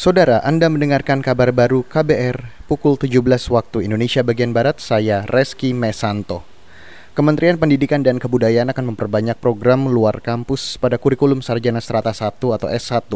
Saudara, Anda mendengarkan kabar baru KBR pukul 17 waktu Indonesia bagian Barat, saya Reski Mesanto. Kementerian Pendidikan dan Kebudayaan akan memperbanyak program luar kampus pada kurikulum sarjana strata 1 atau S1.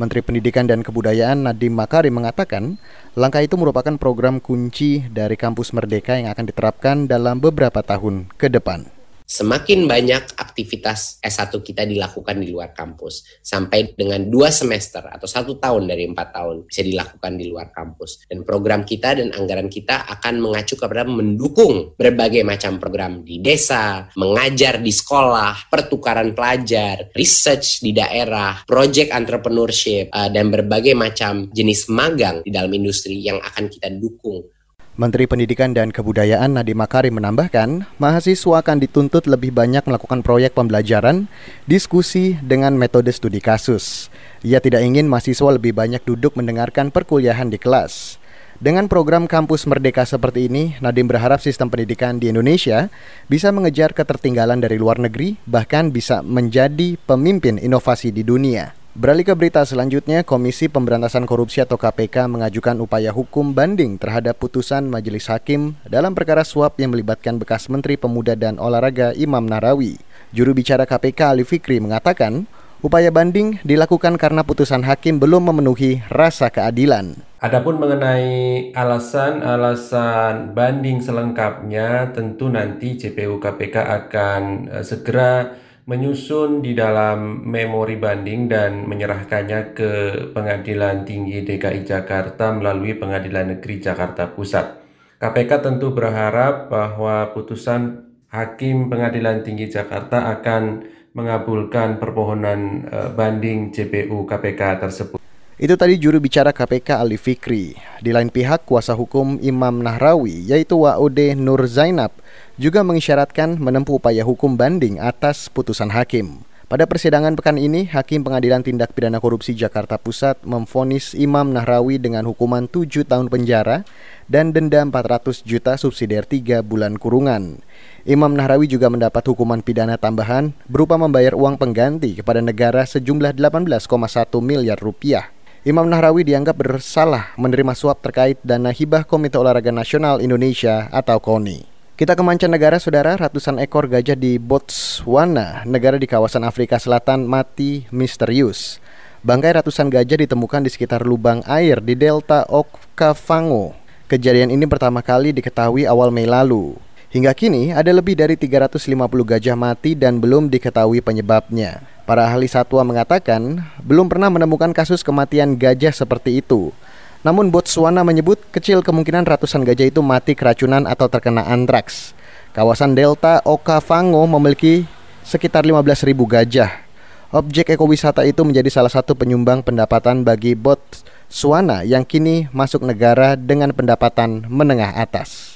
Menteri Pendidikan dan Kebudayaan Nadiem Makarim mengatakan, langkah itu merupakan program kunci dari kampus Merdeka yang akan diterapkan dalam beberapa tahun ke depan semakin banyak aktivitas S1 kita dilakukan di luar kampus sampai dengan dua semester atau satu tahun dari empat tahun bisa dilakukan di luar kampus. Dan program kita dan anggaran kita akan mengacu kepada mendukung berbagai macam program di desa, mengajar di sekolah, pertukaran pelajar, research di daerah, project entrepreneurship eh, dan berbagai macam jenis magang di dalam industri yang akan kita dukung Menteri Pendidikan dan Kebudayaan Nadiem Makarim menambahkan, mahasiswa akan dituntut lebih banyak melakukan proyek pembelajaran, diskusi dengan metode studi kasus. Ia tidak ingin mahasiswa lebih banyak duduk mendengarkan perkuliahan di kelas. Dengan program kampus merdeka seperti ini, Nadiem berharap sistem pendidikan di Indonesia bisa mengejar ketertinggalan dari luar negeri, bahkan bisa menjadi pemimpin inovasi di dunia. Beralih ke berita selanjutnya, Komisi Pemberantasan Korupsi atau KPK mengajukan upaya hukum banding terhadap putusan Majelis Hakim dalam perkara suap yang melibatkan bekas Menteri Pemuda dan Olahraga Imam Narawi. Juru bicara KPK Ali Fikri mengatakan, upaya banding dilakukan karena putusan hakim belum memenuhi rasa keadilan. Adapun mengenai alasan-alasan banding selengkapnya, tentu nanti JPU KPK akan uh, segera menyusun di dalam memori banding dan menyerahkannya ke Pengadilan Tinggi DKI Jakarta melalui Pengadilan Negeri Jakarta Pusat. KPK tentu berharap bahwa putusan Hakim Pengadilan Tinggi Jakarta akan mengabulkan permohonan eh, banding JPU KPK tersebut. Itu tadi juru bicara KPK Ali Fikri. Di lain pihak, kuasa hukum Imam Nahrawi, yaitu Wa'ode Nur Zainab, juga mengisyaratkan menempuh upaya hukum banding atas putusan hakim. Pada persidangan pekan ini, Hakim Pengadilan Tindak Pidana Korupsi Jakarta Pusat memfonis Imam Nahrawi dengan hukuman 7 tahun penjara dan denda 400 juta subsidiar 3 bulan kurungan. Imam Nahrawi juga mendapat hukuman pidana tambahan berupa membayar uang pengganti kepada negara sejumlah 18,1 miliar rupiah. Imam Nahrawi dianggap bersalah menerima suap terkait dana hibah Komite Olahraga Nasional Indonesia atau KONI. Kita ke mancanegara, saudara, ratusan ekor gajah di Botswana, negara di kawasan Afrika Selatan, mati misterius. Bangkai ratusan gajah ditemukan di sekitar lubang air di delta Okavango. Kejadian ini pertama kali diketahui awal Mei lalu. Hingga kini ada lebih dari 350 gajah mati dan belum diketahui penyebabnya. Para ahli satwa mengatakan belum pernah menemukan kasus kematian gajah seperti itu. Namun Botswana menyebut kecil kemungkinan ratusan gajah itu mati keracunan atau terkena antraks. Kawasan Delta Okavango memiliki sekitar 15.000 gajah. Objek ekowisata itu menjadi salah satu penyumbang pendapatan bagi Botswana yang kini masuk negara dengan pendapatan menengah atas.